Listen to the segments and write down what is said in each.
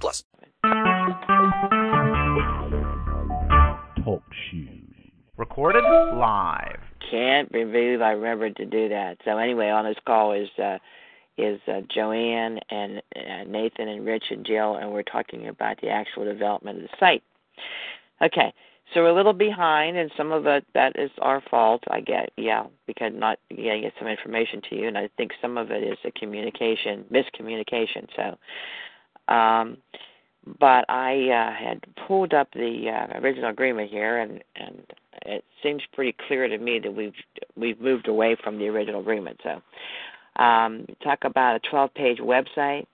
plus. Talk shoes. Recorded live. Can't believe I remembered to do that. So anyway, on this call is uh, is uh, Joanne and uh, Nathan and Rich and Jill, and we're talking about the actual development of the site. Okay, so we're a little behind, and some of it that is our fault. I get, yeah, because not getting some information to you, and I think some of it is a communication miscommunication. So, um, but I uh, had pulled up the uh, original agreement here, and and it seems pretty clear to me that we've we've moved away from the original agreement. So, um, talk about a 12-page website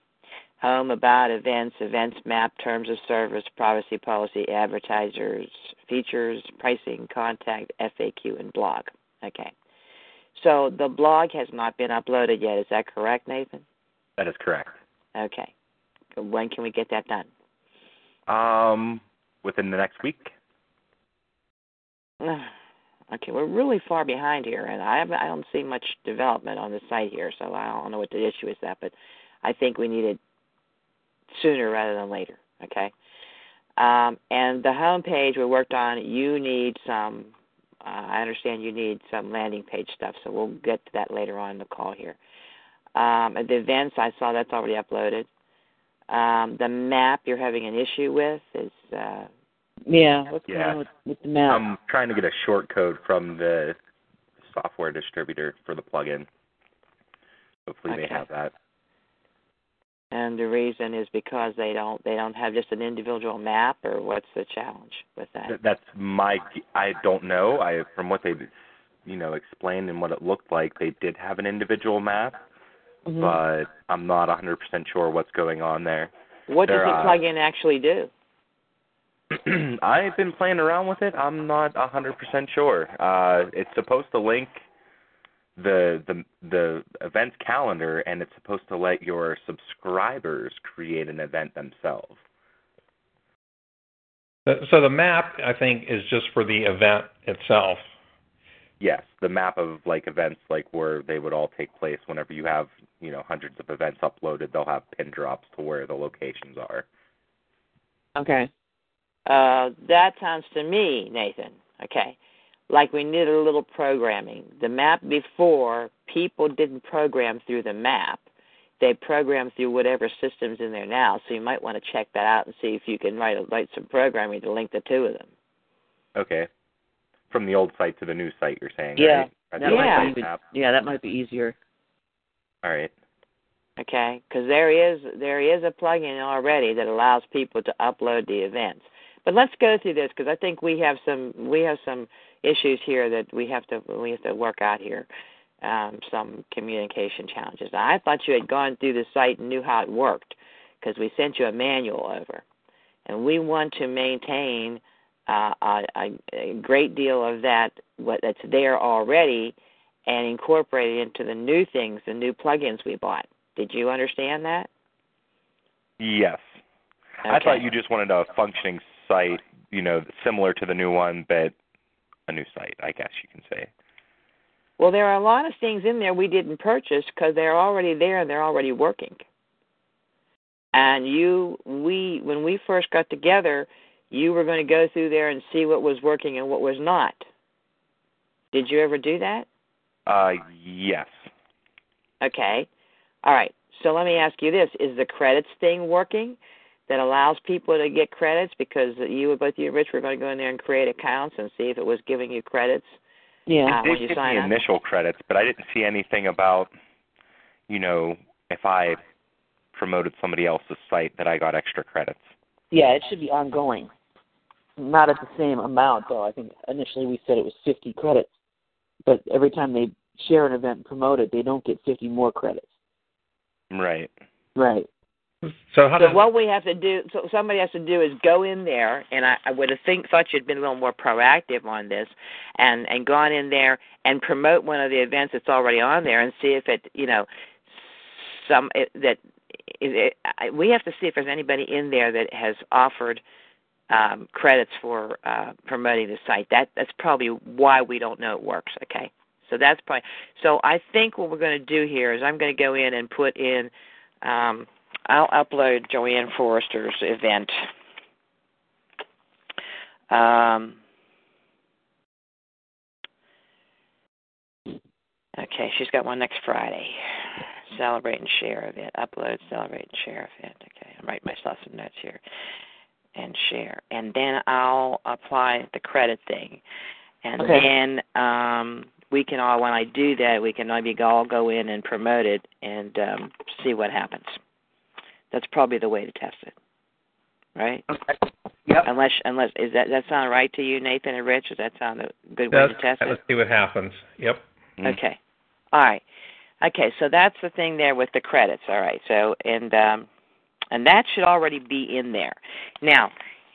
home about events, events map, terms of service, privacy policy, advertisers, features, pricing, contact, FAQ, and blog. Okay. So the blog has not been uploaded yet. Is that correct, Nathan? That is correct. Okay. When can we get that done? Um, within the next week. okay, we're really far behind here, and I I don't see much development on the site here, so I don't know what the issue is that, but I think we need it sooner rather than later. Okay. Um, and the home page we worked on, you need some. Uh, I understand you need some landing page stuff, so we'll get to that later on in the call here. Um, the events, I saw that's already uploaded. Um, the map you're having an issue with is. Uh, yeah, what's yeah. going on with, with the map? I'm trying to get a short code from the software distributor for the plugin. Hopefully okay. they have that and the reason is because they don't they don't have just an individual map or what's the challenge with that that's my i don't know i from what they you know explained and what it looked like they did have an individual map mm-hmm. but i'm not 100% sure what's going on there what They're, does the uh, plugin actually do i've been playing around with it i'm not 100% sure uh it's supposed to link the the the event calendar and it's supposed to let your subscribers create an event themselves. So the map I think is just for the event itself. Yes, the map of like events like where they would all take place whenever you have, you know, hundreds of events uploaded, they'll have pin drops to where the locations are. Okay. Uh that sounds to me, Nathan. Okay like we needed a little programming. The map before, people didn't program through the map. They programmed through whatever system's in there now. So you might want to check that out and see if you can write a, write some programming to link the two of them. Okay. From the old site to the new site, you're saying? Yeah. Right? That Yeah. might be, yeah, that might be easier. All right. Okay, because there is there is a plugin already that allows people to upload the events. But let's go through this because I think we have some we have some issues here that we have to we have to work out here. Um, some communication challenges. I thought you had gone through the site and knew how it worked because we sent you a manual over, and we want to maintain uh, a, a great deal of that what that's there already and incorporate it into the new things, the new plugins we bought. Did you understand that? Yes. Okay. I thought you just wanted a functioning site, you know, similar to the new one, but a new site, I guess you can say. Well, there are a lot of things in there we didn't purchase because they're already there and they're already working. And you, we, when we first got together, you were going to go through there and see what was working and what was not. Did you ever do that? Uh, yes. Okay. All right. So let me ask you this: Is the credits thing working? That allows people to get credits because you, both you and Rich, were going to go in there and create accounts and see if it was giving you credits. Yeah. Uh, They you did sign the up. initial credits, but I didn't see anything about, you know, if I promoted somebody else's site that I got extra credits. Yeah, it should be ongoing. Not at the same amount though. I think initially we said it was 50 credits, but every time they share an event and promote it, they don't get 50 more credits. Right. Right. So how So does what we have to do, so somebody has to do is go in there, and I, I would have think thought you'd been a little more proactive on this, and and gone in there and promote one of the events that's already on there, and see if it, you know, some it, that it, I- we have to see if there's anybody in there that has offered um, credits for uh, promoting the site. That that's probably why we don't know it works. Okay, so that's probably. So I think what we're going to do here is I'm going to go in and put in. Um, I'll upload Joanne Forrester's event. Um, okay, she's got one next Friday. Celebrate and share event. Upload, celebrate and share event. Okay, I'm writing myself some notes here. And share. And then I'll apply the credit thing. And Okay. then um we can all when I do that we can maybe all go in and promote it and um see what happens. That's probably the way to test it. Right? Okay. Yep. Unless unless is that that sound right to you, Nathan and Rich? Does that sound a good way to test it? let's see what happens. Yep. Mm. Okay. All right. Okay, so that's the thing there with the credits. All right. So and um and that should already be in there. Now,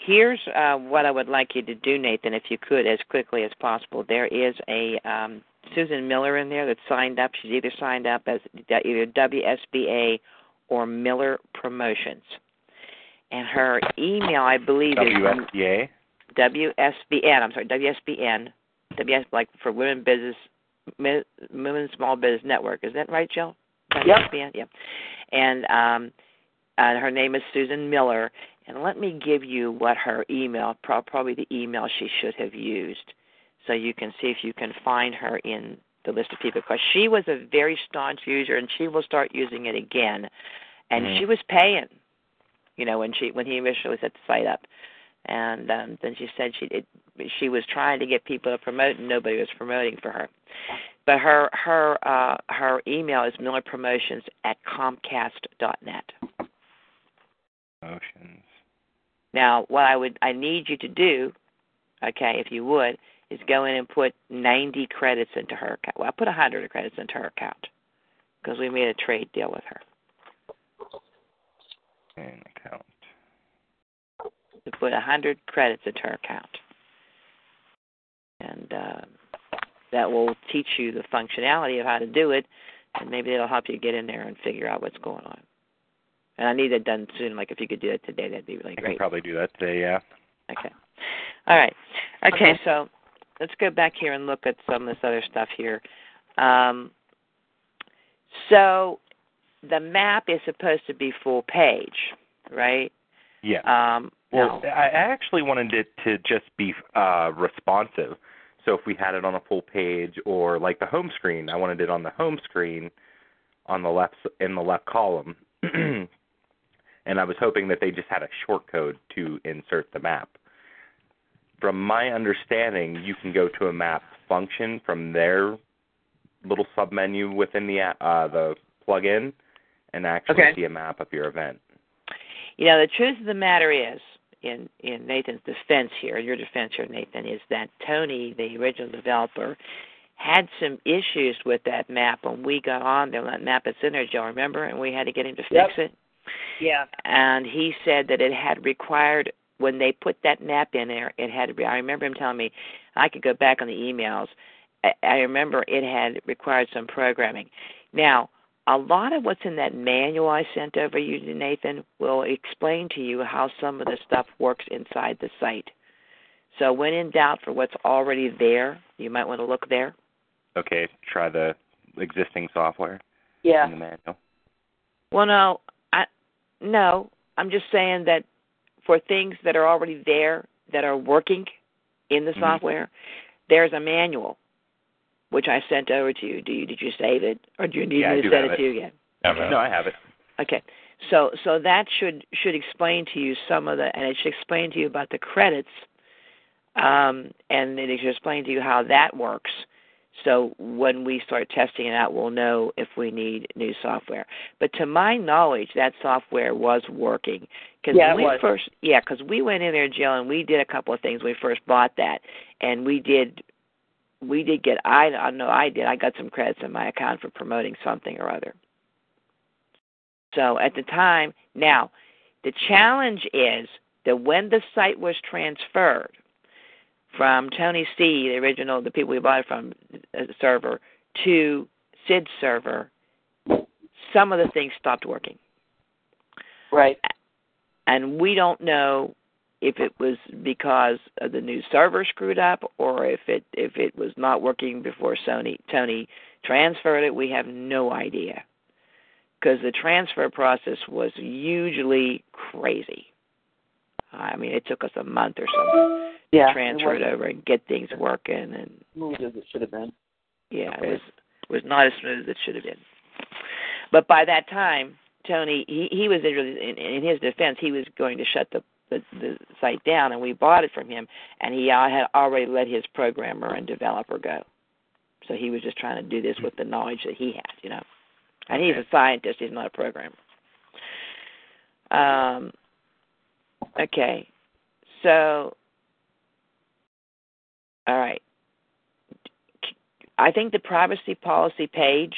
here's uh what I would like you to do, Nathan, if you could as quickly as possible. There is a um Susan Miller in there that signed up. She's either signed up as either WSBA or Miller Promotions. And her email, I believe, is WSBA. WSBN. I'm sorry, WSBN. WS like for Women Business, Mi- Women Small Business Network. Is that right, Jill? Yep. WSBN. Yep. And um, and her name is Susan Miller. And let me give you what her email, pro- probably the email she should have used, so you can see if you can find her in the list of people. Because she was a very staunch user, and she will start using it again. And Mhm. she was paying, you know, when she when he initially set the site up and um, then she said she it, she was trying to get people to promote and nobody was promoting for her. But her her uh, her email is millerpromotions at comcast dot net. Motions. Now, what I would I need you to do, okay, if you would, is go in and put 90 credits into her account. Well, I put 100 credits into her account because we made a trade deal with her And account. to put 100 credits into her account, and uh, that will teach you the functionality of how to do it, and maybe it'll help you get in there and figure out what's going on. And I need that done soon. Like if you could do it today, that'd be really great. I can great. probably do that today. Yeah. Okay. All right. Okay, Okay. so let's go back here and look at some of this other stuff here. Um, so the map is supposed to be full page, right? Yeah. Um, Well, no. I I actually wanted it to just be uh, responsive. So if we had it on a full page or like the home screen, I wanted it on the home screen on the left in the left column. and I was hoping that they just had a short code to insert the map. From my understanding, you can go to a map function from their little submenu within the a- uh, the plugin and actually Okay. see a map of your event. You know, the truth of the matter is, in in Nathan's defense here, your defense here, Nathan, is that Tony, the original developer, had some issues with that map when we got on there. That map is in there, Joe, remember? And we had to get him to fix Yep. it. Yeah. And he said that it had required when they put that map in there, it had. I remember him telling me, I could go back on the emails. I, I remember it had required some programming. Now, a lot of what's in that manual I sent over you to Nathan will explain to you how some of the stuff works inside the site. So when in doubt for what's already there, you might want to look there. Okay, try the existing software Yeah. in the manual. Well, no, I no. I'm just saying that for things that are already there that are working in the Mhm. software, there's a manual which I sent over to you. Do you did you save it or do you need Yeah, me to send it it. to you again? No, I have it. Okay. So so that should should explain to you some of the and it should explain to you about the credits um and it should explain to you how that works. So when we start testing it out, we'll know if we need new software. But to my knowledge, that software was working because Yeah, we was. first yeah because we went in there, Jill, and we did a couple of things. when We first bought that, and we did we did get I I know I did I got some credits in my account for promoting something or other. So at the time, now the challenge is that when the site was transferred from Tony C, the original, the people we bought it from, uh, server, to Sid's server, some of the things stopped working. Right. And we don't know if it was because the new server screwed up or if it if it was not working before Sony Tony transferred it. We have no idea because the transfer process was hugely crazy. I mean, it took us a month or so Yeah. transfer it, wasn't over and get things working, and smooth as it should have been. yeah, it was was not as smooth as it should have been. But by that time, Tony he he was in, in, in his defense, he was going to shut the, the the site down, and we bought it from him, and he had already let his programmer and developer go. So he was just trying to do this with the knowledge that he had, you know. And he's a scientist; he's not a programmer. Um. Okay, so all right. I think the privacy policy page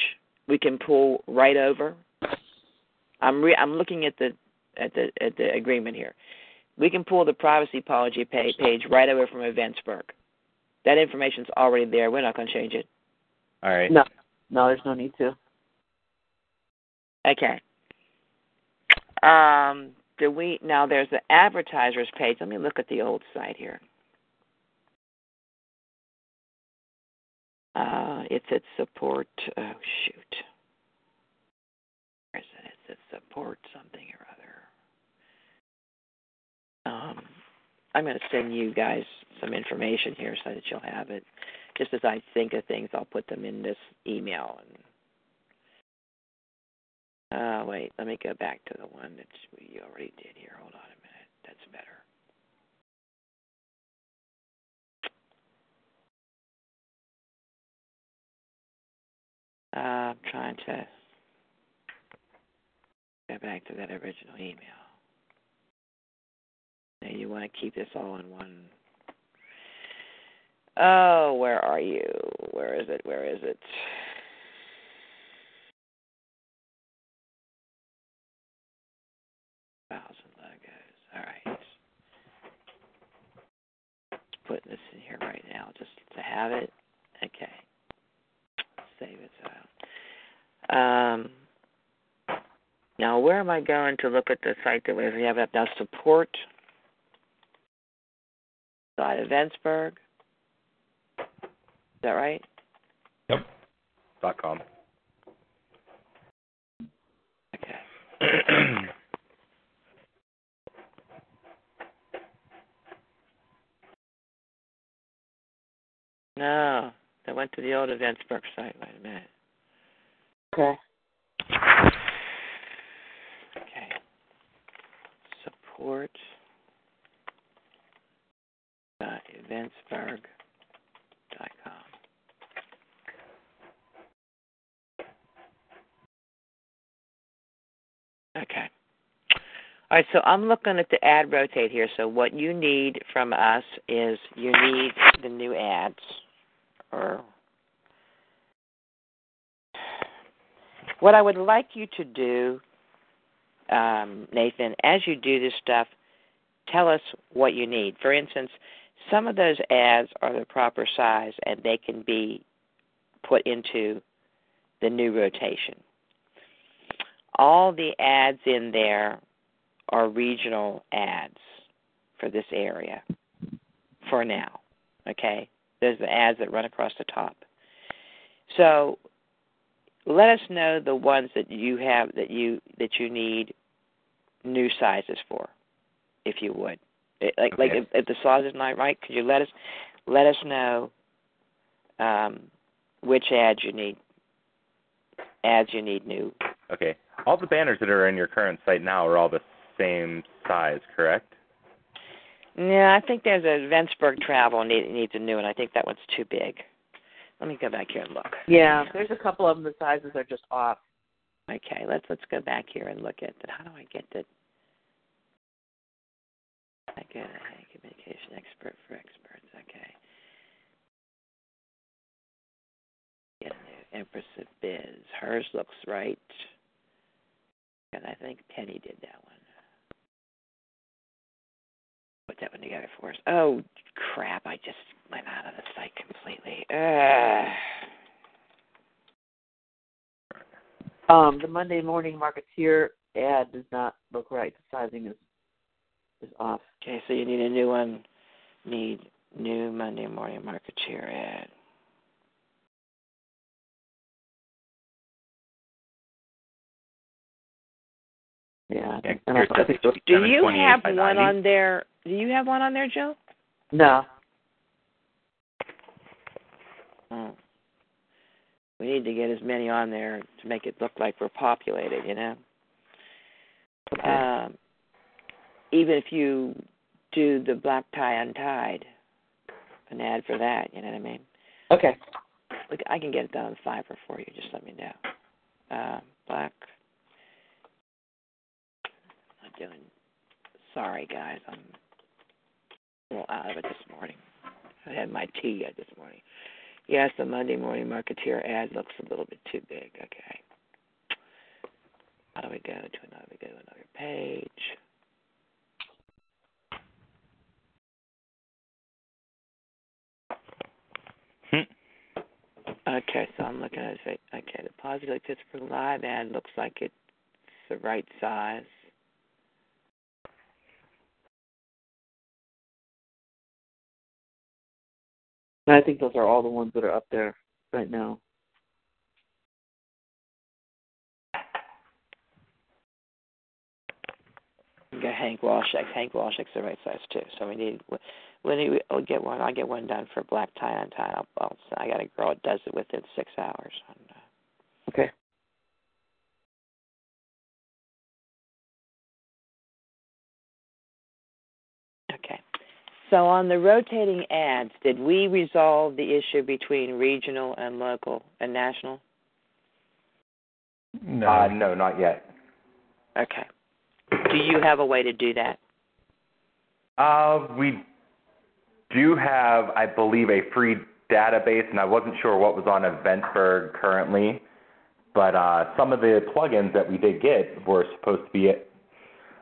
we can pull right over. I'm re- I'm looking at the at the at the agreement here. We can pull the privacy policy page, page right over from Eventsburgh. That information's already there. We're not going to change it. All right. No. No, there's no need to. Okay. Um, do we now? There's the advertisers page. Let me look at the old site here. Uh, it's at support. Oh shoot. Where is it? It's at support something or other. Um, I'm going to send you guys some information here so that you'll have it. Just as I think of things, I'll put them in this email. And uh, wait, let me go back to the one that we already did here. Hold on a minute. That's better. I'm trying to go back to that original email. Now you want to keep this all in one. Oh, where are you? Where is it? Where is it? Thousand logos. All right. Putting this in here right now just to have it. Okay. Save it so. Um. Now, where am I going to look at the site that we have up now? Support. Dot Eventsburgh. Is that right? Yep. Dot com. Okay. No, they went to the old Eventsburgh site. Wait a minute. Okay. Okay. Support. Dot Eventsburgh. Dot com. Okay. All right, so I'm looking at the ad rotate here. So what you need from us is you need the new ads, or what I would like you to do, um, Nathan, as you do this stuff, tell us what you need. For instance, some of those ads are the proper size and they can be put into the new rotation. All the ads in there are regional ads for this area for now. Okay? There's the ads that run across the top. So let us know the ones that you have that you that you need new sizes for, if you would. It, like like if, if the size is not right, could you let us let us know um, which ads you need ads you need new. Okay. All the banners that are in your current site now are all the same size, correct? Yeah, I think there's a Vensburg travel need, needs a new one. I think that one's too big. Let me go back here and look. Yeah, there's a couple of them. The sizes are just off. Okay, let's let's go back here and look at that. How do I get that? I get a communication expert for experts. Okay. Get a new Empress of Biz. Hers looks right. And I think Penny did that one. Put that one together for us. Oh crap! I just went out of the site completely. Ugh. Um, the Monday morning marketeer ad does not look right. The sizing is is off. Okay, so you need a new one. Need new Monday morning marketeer ad. Yeah. Yeah, and I, I think does- Do you have one 90. on there? Do you have one on there, Joe? no. Oh. We need to get as many on there to make it look like we're populated, you know. Okay. Um, even if you do the black tie untied, an ad for that, you know what I mean? okay. Look, I can get it done on Fiverr for you. Just let me know. Uh, black. Doing. Sorry, guys. I'm a little out of it this morning. I had my tea yet this morning. Yes, the Monday morning marketeer ad looks a little bit too big. Okay. How do we go to another? We go to another page. Hmm. Okay, so I'm looking at it. Okay, the Positive Pittsburgh Live ad looks like it's the right size. And I think those are all the ones that are up there right now. We got Hank Walshek. Hank Walshek's the right size too. So we need need I'll get one. I'll get one done for black tie on tie. I'll, I'll, I got a girl that does it within six hours. Uh, Okay. Okay. So on the rotating ads, did we resolve the issue between regional and local and national? No. Uh, no, not yet. Okay. Do you have a way to do that? Uh, we do have, I believe, a free database, and I wasn't sure what was on Eventsburgh currently, but uh, some of the plugins that we did get were supposed to be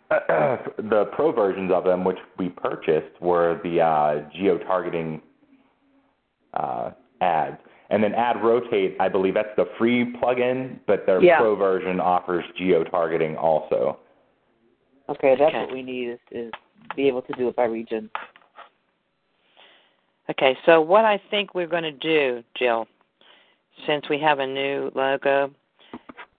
the pro versions of them, which we purchased, were the uh, geo-targeting uh, ads. And then Ad Rotate, I believe that's the free plugin, but their Yeah. pro version offers geo-targeting also. Okay, that's Okay. what we need is, is be able to do it by region. Okay, so what I think we're going to do, Jill, since we have a new logo,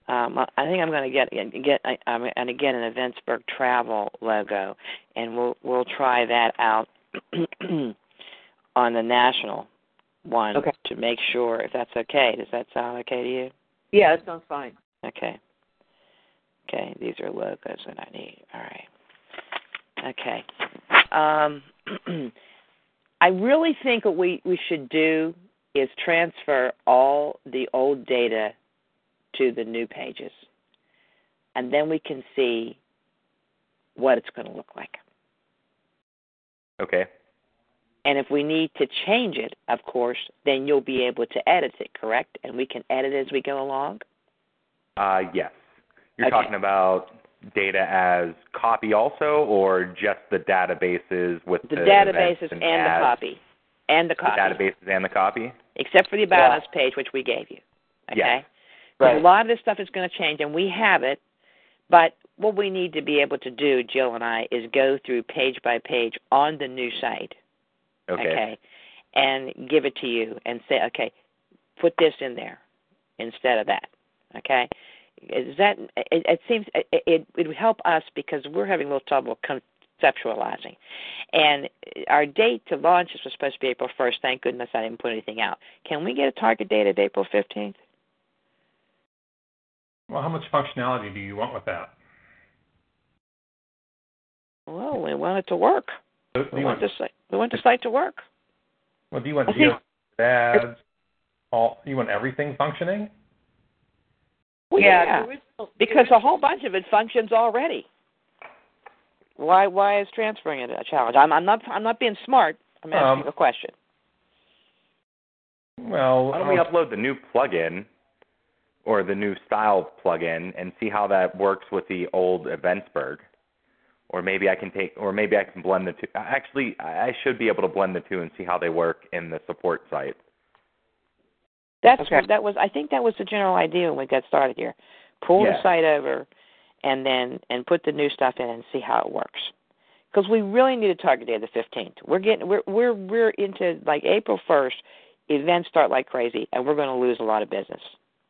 um, I think I'm going to get get I- I'm going to get an Eventsburgh Travel logo, and we'll we'll try that out on the national one Okay. to make sure if that's okay. Does that sound okay to you? Yeah, that sounds fine. Okay. Okay, these are logos that I need. All right. Okay. Um, I really think what we, we should do is transfer all the old data to the new pages. And then we can see what it's going to look like. Okay. And if we need to change it, of course, then you'll be able to edit it, correct? And we can edit as we go along? Uh, yes. You're Okay. talking about data as copy also, or just the databases with The the, databases and, and, the copy. And the copy. The databases and the copy. except for the About Yeah. Us page, which we gave you. Okay? Yes. Right. A lot of this stuff is going to change, and we have it. But what we need to be able to do, Jill and I, is go through page by page on the new site. Okay. and give it to you and say, okay, put this in there instead of that. Okay. Is that it, it seems it, it it would help us because we're having a little trouble conceptualizing. And our date to launch was supposed to be April 1st. Thank goodness I didn't put anything out. Can we get a target date of April 15th? Well, how much functionality do you want with that? Well, we want it to work. Do We want want, the site. We want the site to work. well, do you want I think- ads? All you want everything functioning? Well, yeah, the original- because a whole bunch of it functions already. Why? Why is transferring it a challenge? I'm, I'm not. I'm not being smart. I'm asking Um, a question. Well, Why don't we uh, upload the new plugin or the new style plugin and see how that works with the old Eventsburgh. Or maybe I can take, or maybe I can blend the two. Actually, I should be able to blend the two and see how they work in the support site. That's Okay. that was I think that was the general idea when we got started here. Pull Yeah. the site over, and then and put the new stuff in and see how it works. Because we really need a target date of the fifteenth. We're getting we're we're we're into like April first. Events start like crazy, and we're going to lose a lot of business.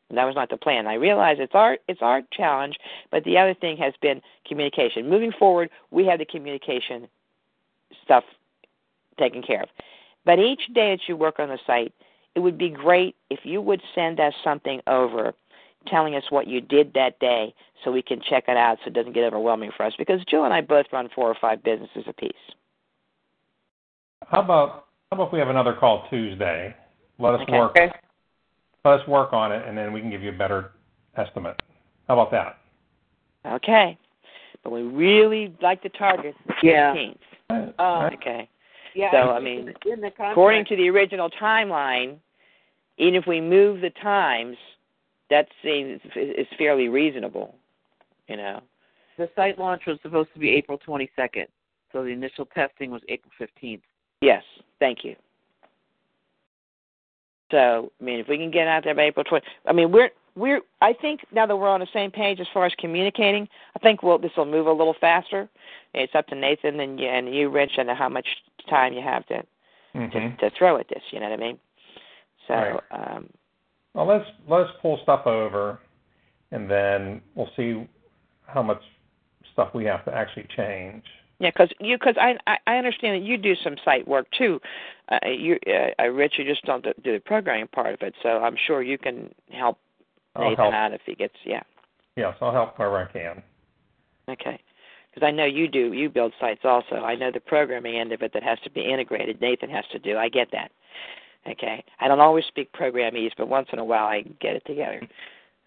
And that was not the plan. I realize it's our it's our challenge, but the other thing has been communication. Moving forward, we have the communication stuff taken care of. But each day that you work on the site, it would be great if you would send us something over telling us what you did that day so we can check it out so it doesn't get overwhelming for us because Jill and I both run four or five businesses apiece. How about how about if we have another call Tuesday? Let us Okay. work Okay. Let us work on it, and then we can give you a better estimate. How about that? Okay. But we really like to target the Yeah. 15th. Um, Okay. Yeah. So, I mean, in the contract, According to the original timeline, even if we move the times, that seems is fairly reasonable. You know. the site launch was supposed to be April 22nd, so the initial testing was April 15th. Yes, thank you. So, I mean, if we can get out there by April 20, I mean, we're we're. I think now that we're on the same page as far as communicating, I think we'll this will move a little faster. It's up to Nathan and you, and you, Rich, and how much time you have to hmm to, to throw at this. You know what I mean? So, Right. um, Well, let's let's pull stuff over, and then we'll see how much stuff we have to actually change. Yeah, because you because I, I I understand that you do some site work too. Uh, you uh, uh, Rich, you just don't do do the programming part of it, so I'm sure you can help I'll Nathan help. out if he gets yeah. Yes, I'll help wherever I can. Okay, because I know you do you build sites also. I know the programming end of it that has to be integrated. Nathan has to do. I get that. Okay, I don't always speak programmese, but once in a while I get it together.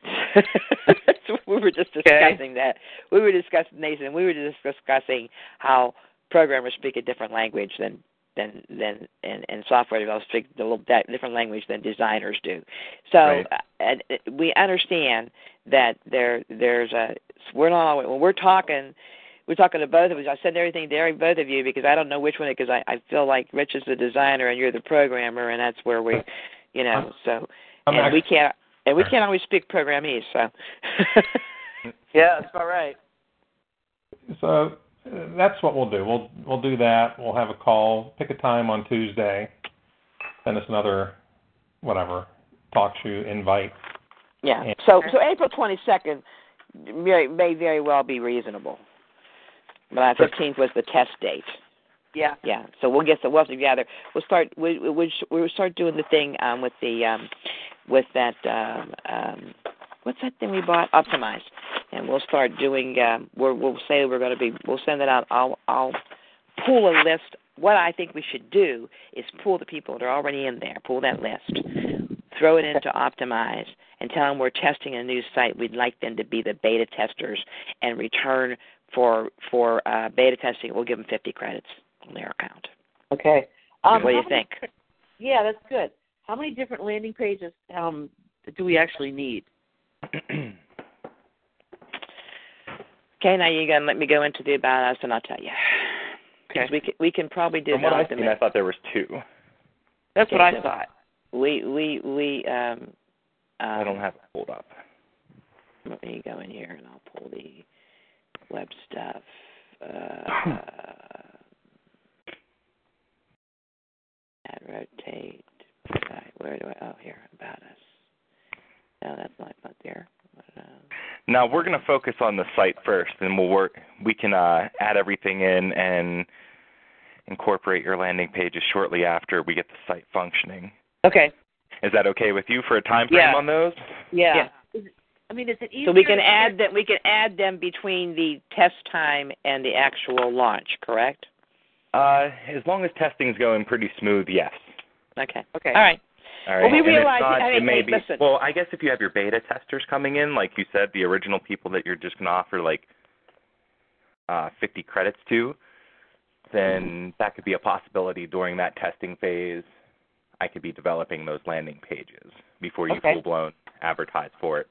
we were just discussing that. We were discussing Nathan. We were just discussing how programmers speak a different language than than than and, and software developers speak a little di- different language than designers do. So Right. uh, and uh, we understand that there there's a we're not always, when we're talking. We're talking to both of us. I send everything to every both of you because I don't know which one because I, I feel like Rich is the designer and you're the programmer, and that's where we, you know. So I'm and we can't and we can't always speak programese, So Yeah, that's about right. so uh, that's what we'll do. We'll we'll do that. We'll have a call. Pick a time on Tuesday. Send us another whatever talk show invite. yeah. Yeah. So so April twenty second may may very well be reasonable. But fifteenth was the test date. Yeah. Yeah. So we'll get the we'll have to. We'll start we we we'll start doing the thing um with the um with that um um what's that thing we bought? Optimize. And we'll start doing um we're we'll say we're gonna be we'll send it out. I'll I'll pull a list. What I think we should do is pull the people that are already in there, pull that list, throw it into Optimize, and tell them we're testing a new site. We'd like them to be the beta testers and return for for uh, beta testing. We'll give them 50 credits on their account. Okay. Um, what do you think? Yeah, that's good. How many different landing pages um, do we actually need? Okay, now you're gonna let me go into the about us, and I'll tell you. Okay. we can, we can probably do. From what I've seen, I thought there was two. That's what I so- thought. We we we um. um I don't have it pulled up. Let me go in here and I'll pull the web stuff. Uh, ad rotate. Right, where do I? Oh, here about us. No, that's not not there. But, uh, Now we're going to focus on the site first, and we'll work. We can uh, add everything in and incorporate your landing pages shortly after we get the site functioning. Okay. Is that okay with you for a time frame Yeah. on those? Yeah. Yeah. I mean, is it easier? so we can add them. We can add them between the test time and the actual launch. Correct? Uh, as long as testing's going pretty smooth, yes. Okay. Okay. All right. All right. Well, we And if realize- not, I mean, it may hey, be. listen. Well, I guess if you have your beta testers coming in, like you said, the original people that you're just going to offer like uh, 50 credits to, then that could be a possibility during that testing phase. I could be developing those landing pages before you Okay. full blown advertise for it.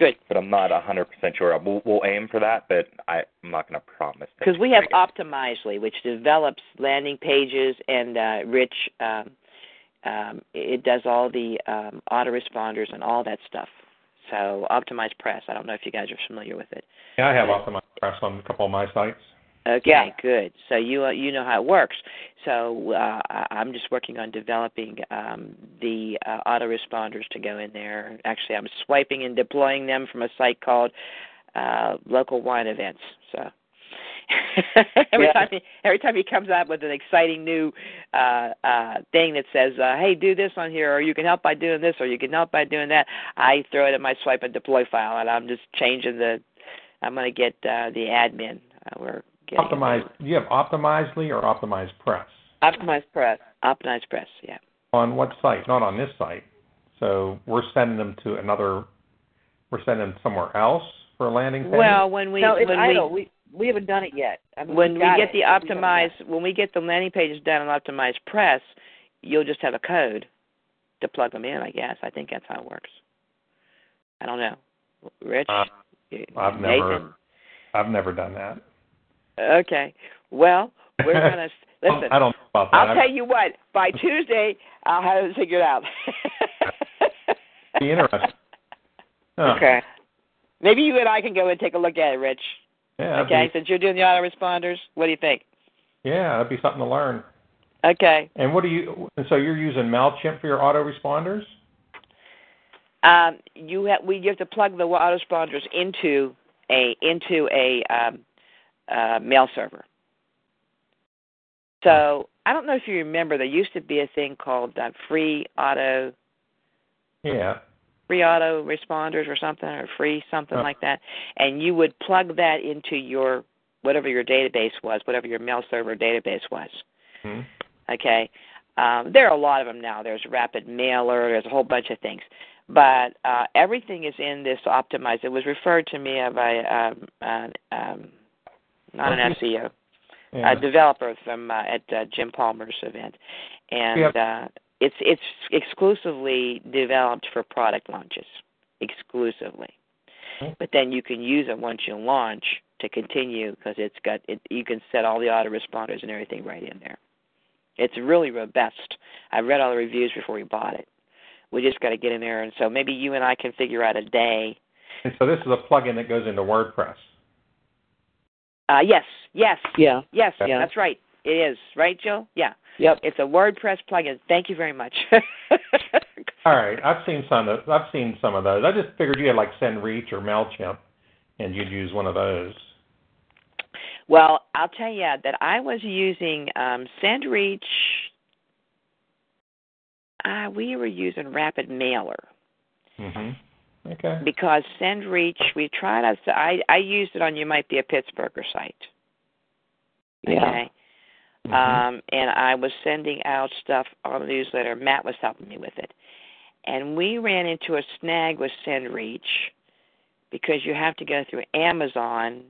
Good. But I'm not 100% sure. We'll, we'll aim for that, but I, I'm not going to promise. that Because we have Optimizely, which develops landing pages, and uh, Rich, um, um, it does all the um, autoresponders and all that stuff. So Optimize Press. I don't know if you guys are familiar with it. Yeah, I have Optimized Press on a couple of my sites. Okay, Yeah. good. So you uh, you know how it works. So uh, I'm just working on developing um, the uh, autoresponders to go in there. Actually, I'm swiping and deploying them from a site called uh, Local Wine Events. So every Yeah. time he, every time he comes out with an exciting new uh, uh, thing that says, uh, "Hey, do this on here," or "You can help by doing this," or "You can help by doing that," I throw it in my swipe and deploy file, and I'm just changing the. I'm going to get uh, the admin. Uh, we're getting Optimized. Do you have Optimizely or Optimized Press? Optimized Press. Optimized Press, yeah. On what site? Not on this site. So we're sending them to another. We're sending them somewhere else for a landing page. Well, when we no, it's when idle. we We we haven't done it yet. I mean, when we got get it, the but we haven't done it. optimized when we get the landing pages done on optimized press, you'll just have a code to plug them in. I guess I think that's how it works. I don't know, Rich. Uh, I've Nathan? never. I've never done that. Okay. Well, we're gonna listen. I don't know about that. I'll tell you what. By Tuesday, I'll have it figured out. Be interested. Huh. Okay. Maybe you and I can go and take a look at it, Rich. Yeah. Okay, Be, since you're doing the autoresponders, what do you think? yeah, that'd be something to learn. Okay. And what do you? And so you're using Mailchimp for your autoresponders? Um, you have we you have to plug the autoresponders into a into a um, uh, mail server. So I don't know if you remember, there used to be a thing called uh, free auto Yeah. free auto responders or something or free something Oh. like that, and you would plug that into your whatever your database was, whatever your mail server database was. hmm Okay. Um, there are a lot of them now. There's Rapid Mailer. There's a whole bunch of things, but uh, everything is in this optimized. It was referred to me by um, an, um, not an SEO, Yeah. a developer from uh, at uh, Jim Palmer's event, and Yep. uh, it's it's exclusively developed for product launches, exclusively. Okay. But then you can use it once you launch to continue because it's got it. You can set all the autoresponders and everything right in there. It's really robust. I read all the reviews before we bought it. We just got to get in there, and so maybe you and I can figure out a day. And so this is a plugin that goes into WordPress. Uh, yes, yes, Yeah. yes. Yeah. That's right. It is right, Joe. Yeah. Yep. It's a WordPress plugin. Thank you very much. All right, I've seen some of I've seen some of those. I just figured you had like SendReach or Mailchimp, and you'd use one of those. well, I'll tell you that I was using um, SendReach. Uh, we were using Rapid Mailer hmm Okay. because SendReach. We tried out. I I used it on You Might Be a Pittsburgher site. Yeah. Okay. Mhm. Um, and I was sending out stuff on the newsletter. Matt was helping me with it. And we ran into a snag with SendReach because you have to go through Amazon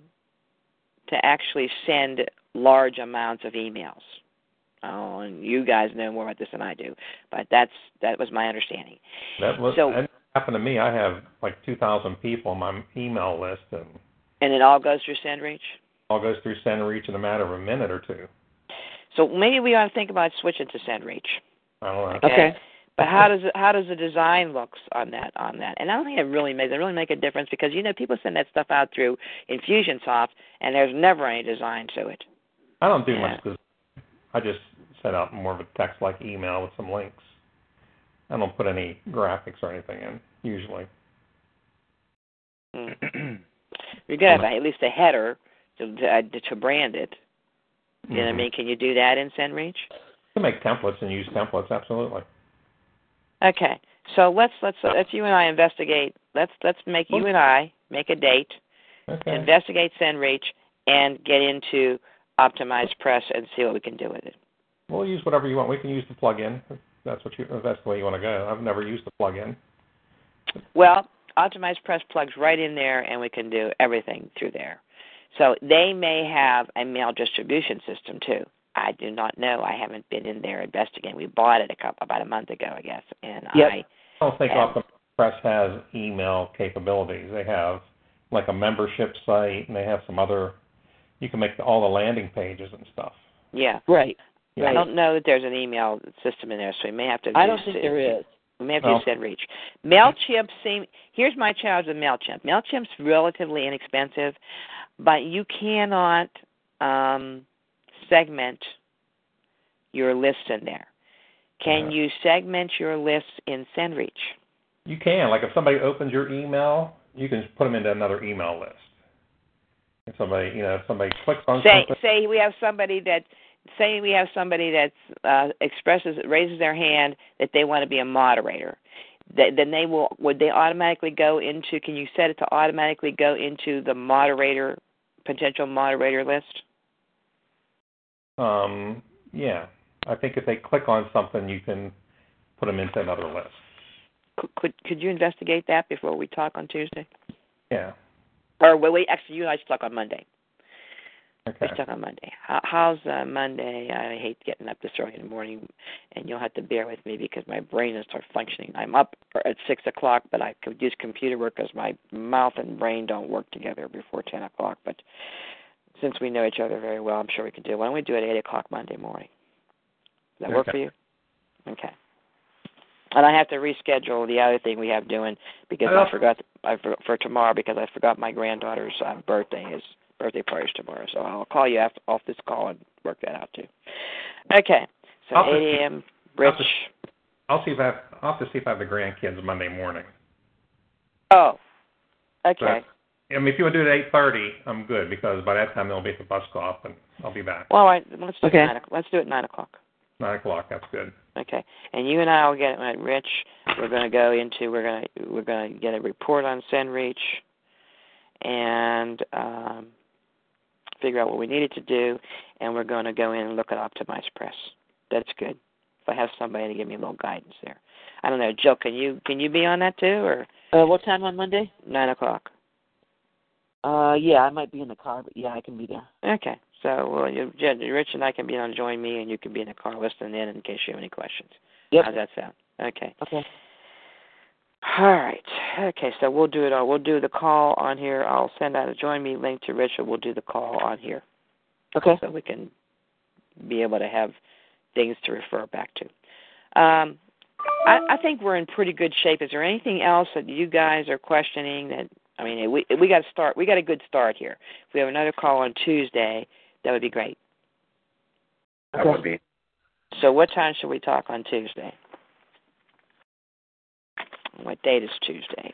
to actually send large amounts of emails. Oh, and you guys know more about this than I do, but that's that was my understanding. that was so- that happened to me. I have like 2,000 people on my email list, and And it all goes through SendReach. all goes through SendReach in a matter of a minute or two. So maybe we ought to think about switching to SendReach. I don't know. Okay. Okay. But how does it, how does the design looks on that on that? And I don't think it really makes it really make a difference because you know people send that stuff out through Infusionsoft and there's never any design to it. I don't do Yeah. much. Design. I just set out more of a text-like email with some links. I don't put any graphics or anything in usually. Mm. You're gonna have at least a header to to, uh, to brand it. You know what I Mhm. mean? Can you do that in SendReach? To make templates and use templates, absolutely. Okay. So let's let's let's you and I investigate. Let's let's make you and I make a date, Okay. investigate SendReach, and get into Optimized Press and see what we can do with it. We'll use whatever you want. We can use the plugin. If that's what you. That's the way you want to go. I've never used the plugin. Well, Optimized Press plugs right in there, and we can do everything through there. So they may have a mail distribution system too. I do not know. I haven't been in there investigating. We bought it a couple about a month ago, I guess, and Yep. I I don't think Yeah. Optimized Express has email capabilities. They have like a membership site, and they have some other. You can make all the landing pages and stuff. Yeah. Right. Yeah. I don't know that there's an email system in there, so we may have to. I don't think it. there is. We may have to SendReach. Mailchimp seem here's my challenge with Mailchimp. Mailchimp's relatively inexpensive, but you cannot um, segment your list in there. Can Yeah. you segment your lists in SendReach? You can like if somebody opens your email, you can put them into another email list. If somebody, you know, if somebody clicks on Say something, say we have somebody that say we have somebody that uh, expresses raises their hand that they want to be a moderator. Th- Then they will would they automatically go into can you set it to automatically go into the moderator potential moderator list? um, yeah, I think if they click on something, you can put them into another list. Could could, could you investigate that before we talk on Tuesday? Yeah. Or wait, wait actually you and I should talk on Monday. Okay. Talk on Monday. How, how's uh, Monday? I hate getting up this early in the morning, and you'll have to bear with me because my brain will start functioning. I'm up at six o'clock, but I could use computer work because my mouth and brain don't work together before ten o'clock. But since we know each other very well, I'm sure we can do. it. Why don't we do it at eight o'clock Monday morning? Does that work for you? Okay. And I have to reschedule the other thing we have doing because Oh. I forgot I for, for tomorrow because I forgot my granddaughter's uh, birthday. His birthday party's tomorrow, so I'll call you after off this call and work that out too. Okay, so I'll 8 see- a.m. I'll have Rich. to- I'll see if I have, I'll have to see if I have the grandkids Monday morning. Oh, okay. I mean, if you want to do it at eight thirty, I'm good because by that time they'll be at the bus stop and I'll be back. Well, all right. Let's do Okay. it nine. o- Let's do it nine o'clock. Nine o'clock, that's good. Okay, and you and I will get uh, Rich. We're going to go into we're going to we're going to get a report on SendReach, and um, figure out what we needed to do, and we're going to go in and look at Optimize Press. That's good. If I have somebody to give me a little guidance there, I don't know, Jill. Can you can you be on that too, or Uh, what time on Monday? nine o'clock? Uh, yeah, I might be in the car, but yeah, I can be there. Okay. So well, you, Rich and I can be on join me, and you can be in the car listening in in case you have any questions. Yep. How's that sound? Okay. Okay. All right. Okay, so we'll do it all. We'll do the call on here. I'll send out a join me link to Richard. We'll do the call on here Okay. so we can be able to have things to refer back to. Um, I, I think we're in pretty good shape. Is there anything else that you guys are questioning? That I mean, we we got to start. We got a good start here. If we have another call on Tuesday, that would be great. That would be. So, what time should we talk on Tuesday? What date is Tuesday?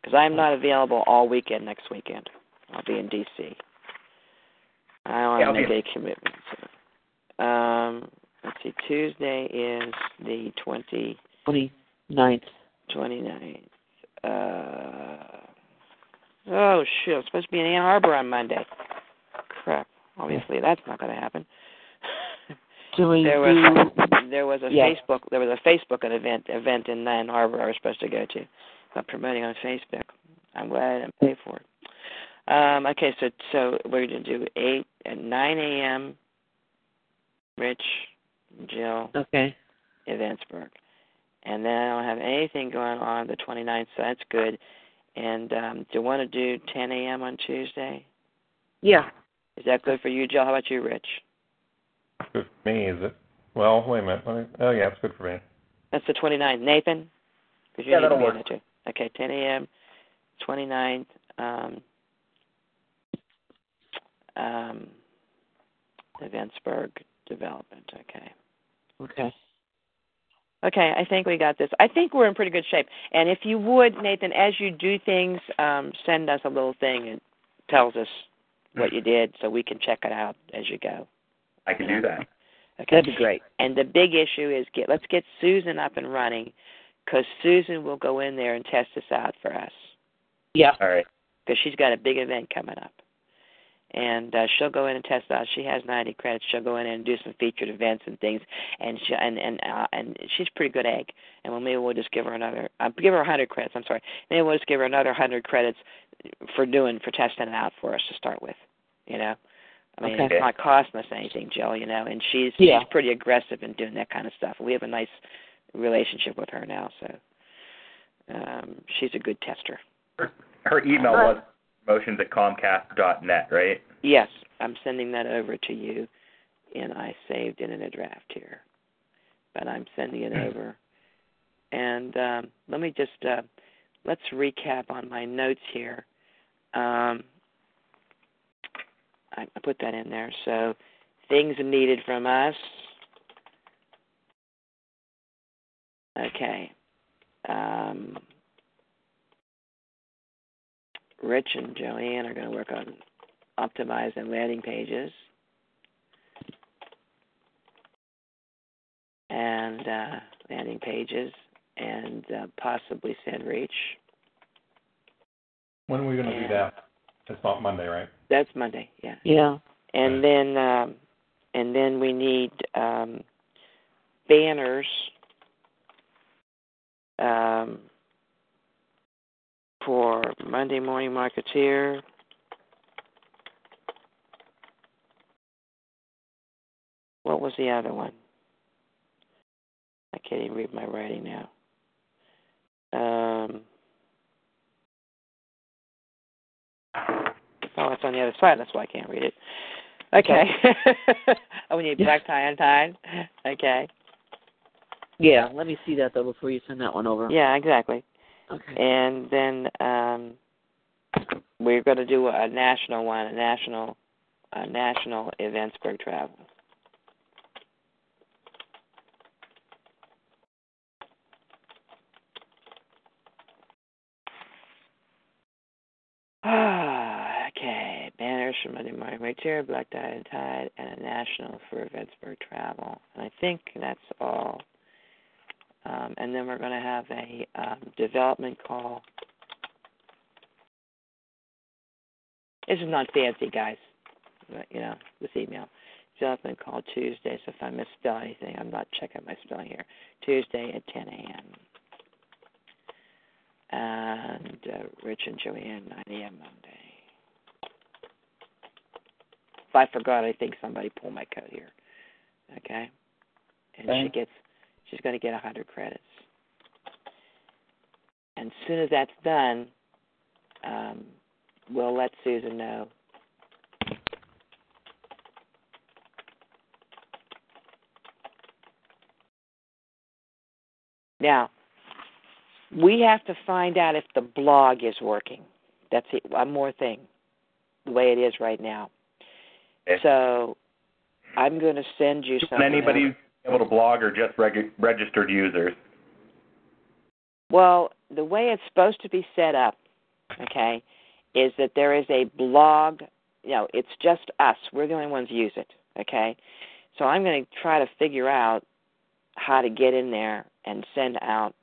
Because I'm not available all weekend next weekend. I'll be in D.C. I don't Yeah, want I'll to make any commitments. Um, let's see. Tuesday is the twenty Twenty ninth. twenty ninth. Uh, oh shit. I'm supposed to be in Ann Arbor on Monday. Crap. Obviously, that's not going to happen. We there was there was a. Facebook there was a Facebook event event in Ann Arbor I was supposed to go to. I'm promoting on Facebook. I'm glad I didn't pay for it. Um, okay, so so we're gonna do eight at nine a.m. Rich, Jill, Okay. Eventsburgh, and then I don't have anything going on the 29th, so that's good. And um, do you want to do 10 a.m. on Tuesday? Yeah. Is that good for you, Jill? How about you, Rich? Good for me, is it? Well, wait a minute. Let me, oh yeah, it's good for me. That's the 29th. Nathan? Because you Yeah, need to that'll be work. on it too. Okay, 10 a.m., 29th. Um, um, Eventsburgh Development. Okay. Okay. Okay, I think we got this. I think we're in pretty good shape. And if you would, Nathan, as you do things, um, send us a little thing and tells us what you did so we can check it out as you go. I can do that. Okay. That'd be great. And the big issue is get let's get Susan up and running, because Susan will go in there and test this out for us, Yeah. All right. because she's got a big event coming up, and uh, she'll go in and test out. She has 90 credits. She'll go in and do some featured events and things, and she and and uh, and she's a pretty good egg. And well, maybe we'll just give her another, uh, give her 100 credits. I'm sorry, maybe we'll just give her another 100 credits for doing for testing it out for us to start with. You know. I mean, Okay. it's not costing us anything, Jill. You know, and she's Yeah. she's pretty aggressive in doing that kind of stuff. We have a nice relationship with her now, so Um, she's a good tester. Her email was promotions at comcast.net, right? Yes, I'm sending that over to you, and I saved it in a draft here. But I'm sending it over. And um, let me just uh, let's recap on my notes here. Um, I, I put that in there. So things needed from us. Okay. Um, Rich and Joanne are going to work on optimizing landing pages. And uh, landing pages and uh, possibly SendReach. When are we going to do that? It's not Monday, right? That's Monday, yeah. Yeah. And then um, and then we need um, banners um, for Monday Morning Marketeer. What was the other one? I can't even read my writing now. Um, oh, it's on the other side. That's why I can't read it. Okay. oh, we need black tie and tie. Okay. Yeah. Let me see that though before you send that one over. Yeah, exactly. Okay. And then um, we're going to do a national one, a national, a national Eventsburgh travel. Ah, okay. Banners for Monday Morning Marketeer, Black Tie and Tide, and a national for Eventsburgh travel. And I think that's all. Um, and then we're going to have a um, development call. This is not fancy, guys. But, you know, this email. Development call Tuesday. So if I misspell anything, I'm not checking my spelling here. Tuesday at 10 a.m. And uh, Rich and Joanne, 9 a.m. Monday. If I forgot, I think somebody pulled my coat here. Okay? And she gets she's going to get a 100 credits. And as soon as that's done, um, we'll let Susan know. Now, we have to find out if the blog is working. That's it. One more thing, the way it is right now. So, I'm going to send you Can something. anybody be able to blog or just reg- registered users? Well, the way it's supposed to be set up, okay, is that there is a blog. You know, it's just us. We're the only ones who use it. Okay, so I'm going to try to figure out how to get in there and send out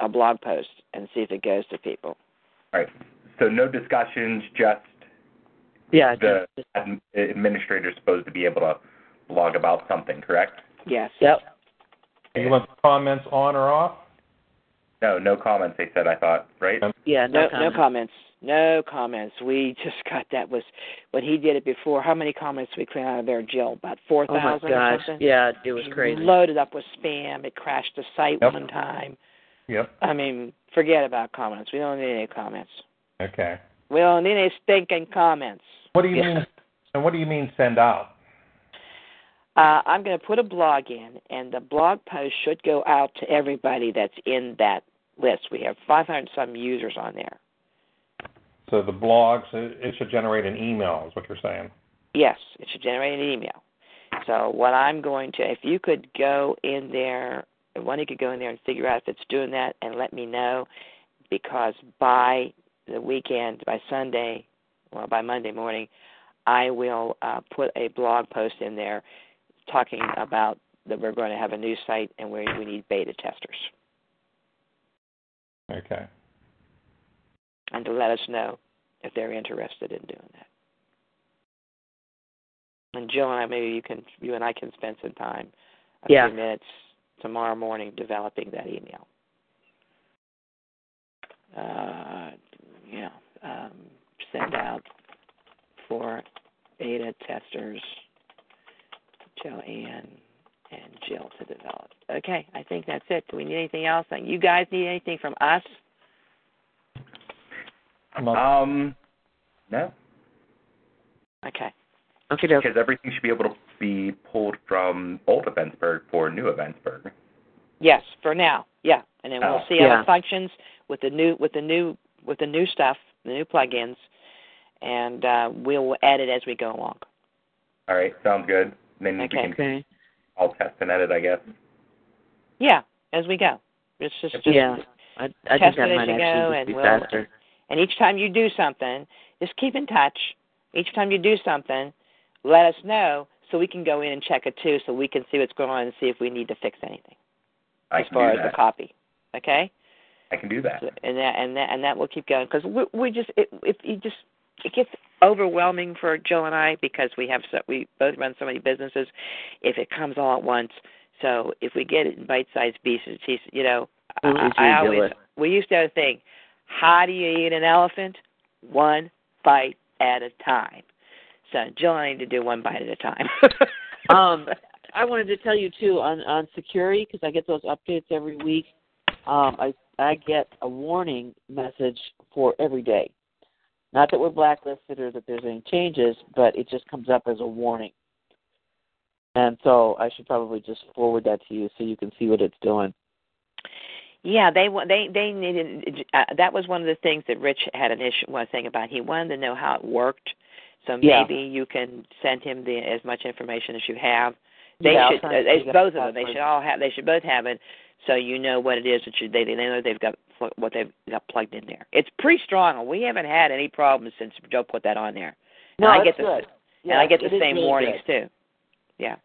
a blog post and see if it goes to people. All right. So no discussions, just Yeah. the just- adm- administrator is supposed to be able to blog about something, correct? Yes. Yep. You want comments on or off? No, no comments. They said. I thought, right? Yeah. No, No, comment. no comments. No comments. We just got that was when he did it before. How many comments did we clean out of there, Jill? About four Oh my gosh. Yeah, it was crazy. Loaded up with spam. It crashed the site Yep. one time. Yep. I mean, forget about comments. We don't need any comments. Okay. We don't need any stinking comments. What do you mean? And what do you mean send out? Uh, I'm going to put a blog in, and the blog post should go out to everybody that's in that list. We have 500 some users on there. So the blogs, it it should generate an email, is what you're saying. Yes, it should generate an email. So what I'm going to, if you could go in there, one of you could go in there and figure out if it's doing that and let me know, because by the weekend, by Sunday, well, by Monday morning, I will uh, put a blog post in there talking about that we're going to have a new site and we we need beta testers, Okay. and to let us know if they're interested in doing that. And Jill and I, maybe you can, you and I can spend some time, a Yeah. few minutes tomorrow morning developing that email. Uh, you know, um, send out for beta testers, Joanne and Jill to develop. Okay, I think that's it. Do we need anything else? You guys need anything from us? Um, no, Okay. Okay, because everything should be able to be pulled from old Eventsburgh for new Eventsburgh. Yes, for now. Yeah, and then we'll Oh. see how Yeah. it functions with the new with the new with the new stuff, the new plugins, and uh, we'll add it as we go along. All right, sounds good. Then Okay. we can Okay. all test and edit, I guess. Yeah, as we go. It's just, just Yeah. I, I think Test it as you go, and we'll- faster. And each time you do something, just keep in touch. Each time you do something, let us know so we can go in and check it too, so we can see what's going on and see if we need to fix anything I as can far do as the copy. Okay, I can do that. and that and that and that will keep going because we we just it, if you just it gets overwhelming for Jill and I because we have so we both run so many businesses. If it comes all at once, so if we get it in bite-sized pieces, pieces you know, I, We'll I, do always it. we used to have a thing. How do you eat an elephant? One bite at a time. So Jill and I need to do one bite at a time. Um, I wanted to tell you too on on security because I get those updates every week. Um, I I get a warning message for every day. Not that we're blacklisted or that there's any changes, but it just comes up as a warning. And so I should probably just forward that to you so you can see what it's doing. Yeah, they they they needed. Uh, that was one of the things that Rich had an issue was saying about. He wanted to know how it worked, so Yeah. maybe you can send him the as much information as you have. They Yeah, should. Uh, and it's figure both of them. They should all have. They should both have it, so you know what it is that you, they they know they've got what they've got plugged in there. It's pretty strong. We haven't had any problems since Joe put that on there. No, and I that's get the good. Yeah, and I get the same really warnings good. too. Yeah,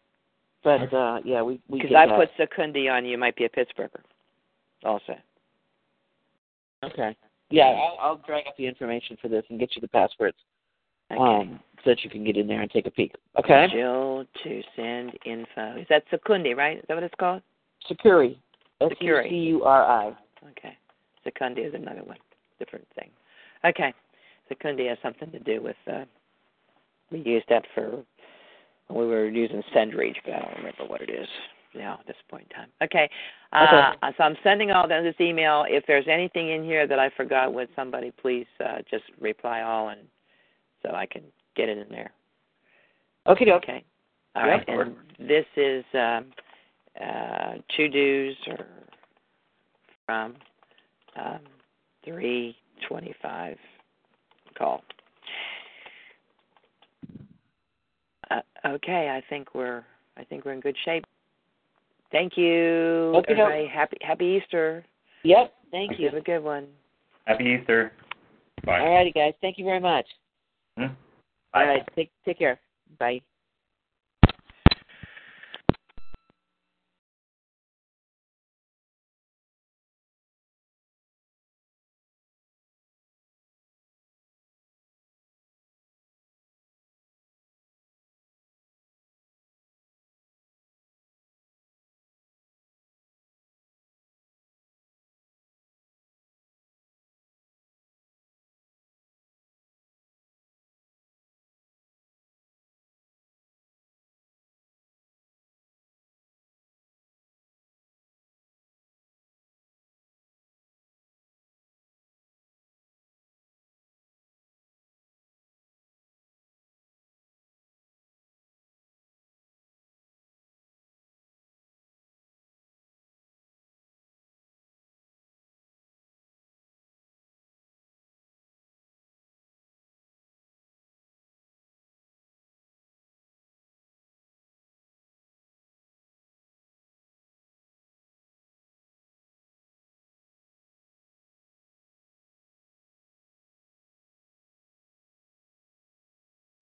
But uh, yeah, we we because I that. put Secundi on. You might be a Pittsburgher, also. Okay. Yeah, I'll, I'll drag up the information for this and get you the passwords, Okay. um, so that you can get in there and take a peek. Okay. Jill to send info. Is that Secundi, right? Is that what it's called? Sucuri. S U. C U R I. Okay. Secundi is another one, different thing. Okay. Secundi has something to do with. Uh, we used that for when we were using SendReach, but I don't remember what it is now at this point in time. Okay. Uh, So I'm sending all that this email. If there's anything in here that I forgot, with somebody please uh, just reply all, and so I can get it in there. Okay. Okay. All Yeah, right. And this is um, uh, two dues or from um, three twenty-five call. Uh, okay, I think we're I think we're in good shape. Thank you, Okay, everybody. Happy Happy Easter. Yep. Thank you. Have a good one. Happy Easter. Bye. All righty, guys. Thank you very much. Hmm? All Bye. right. Take take care. Bye.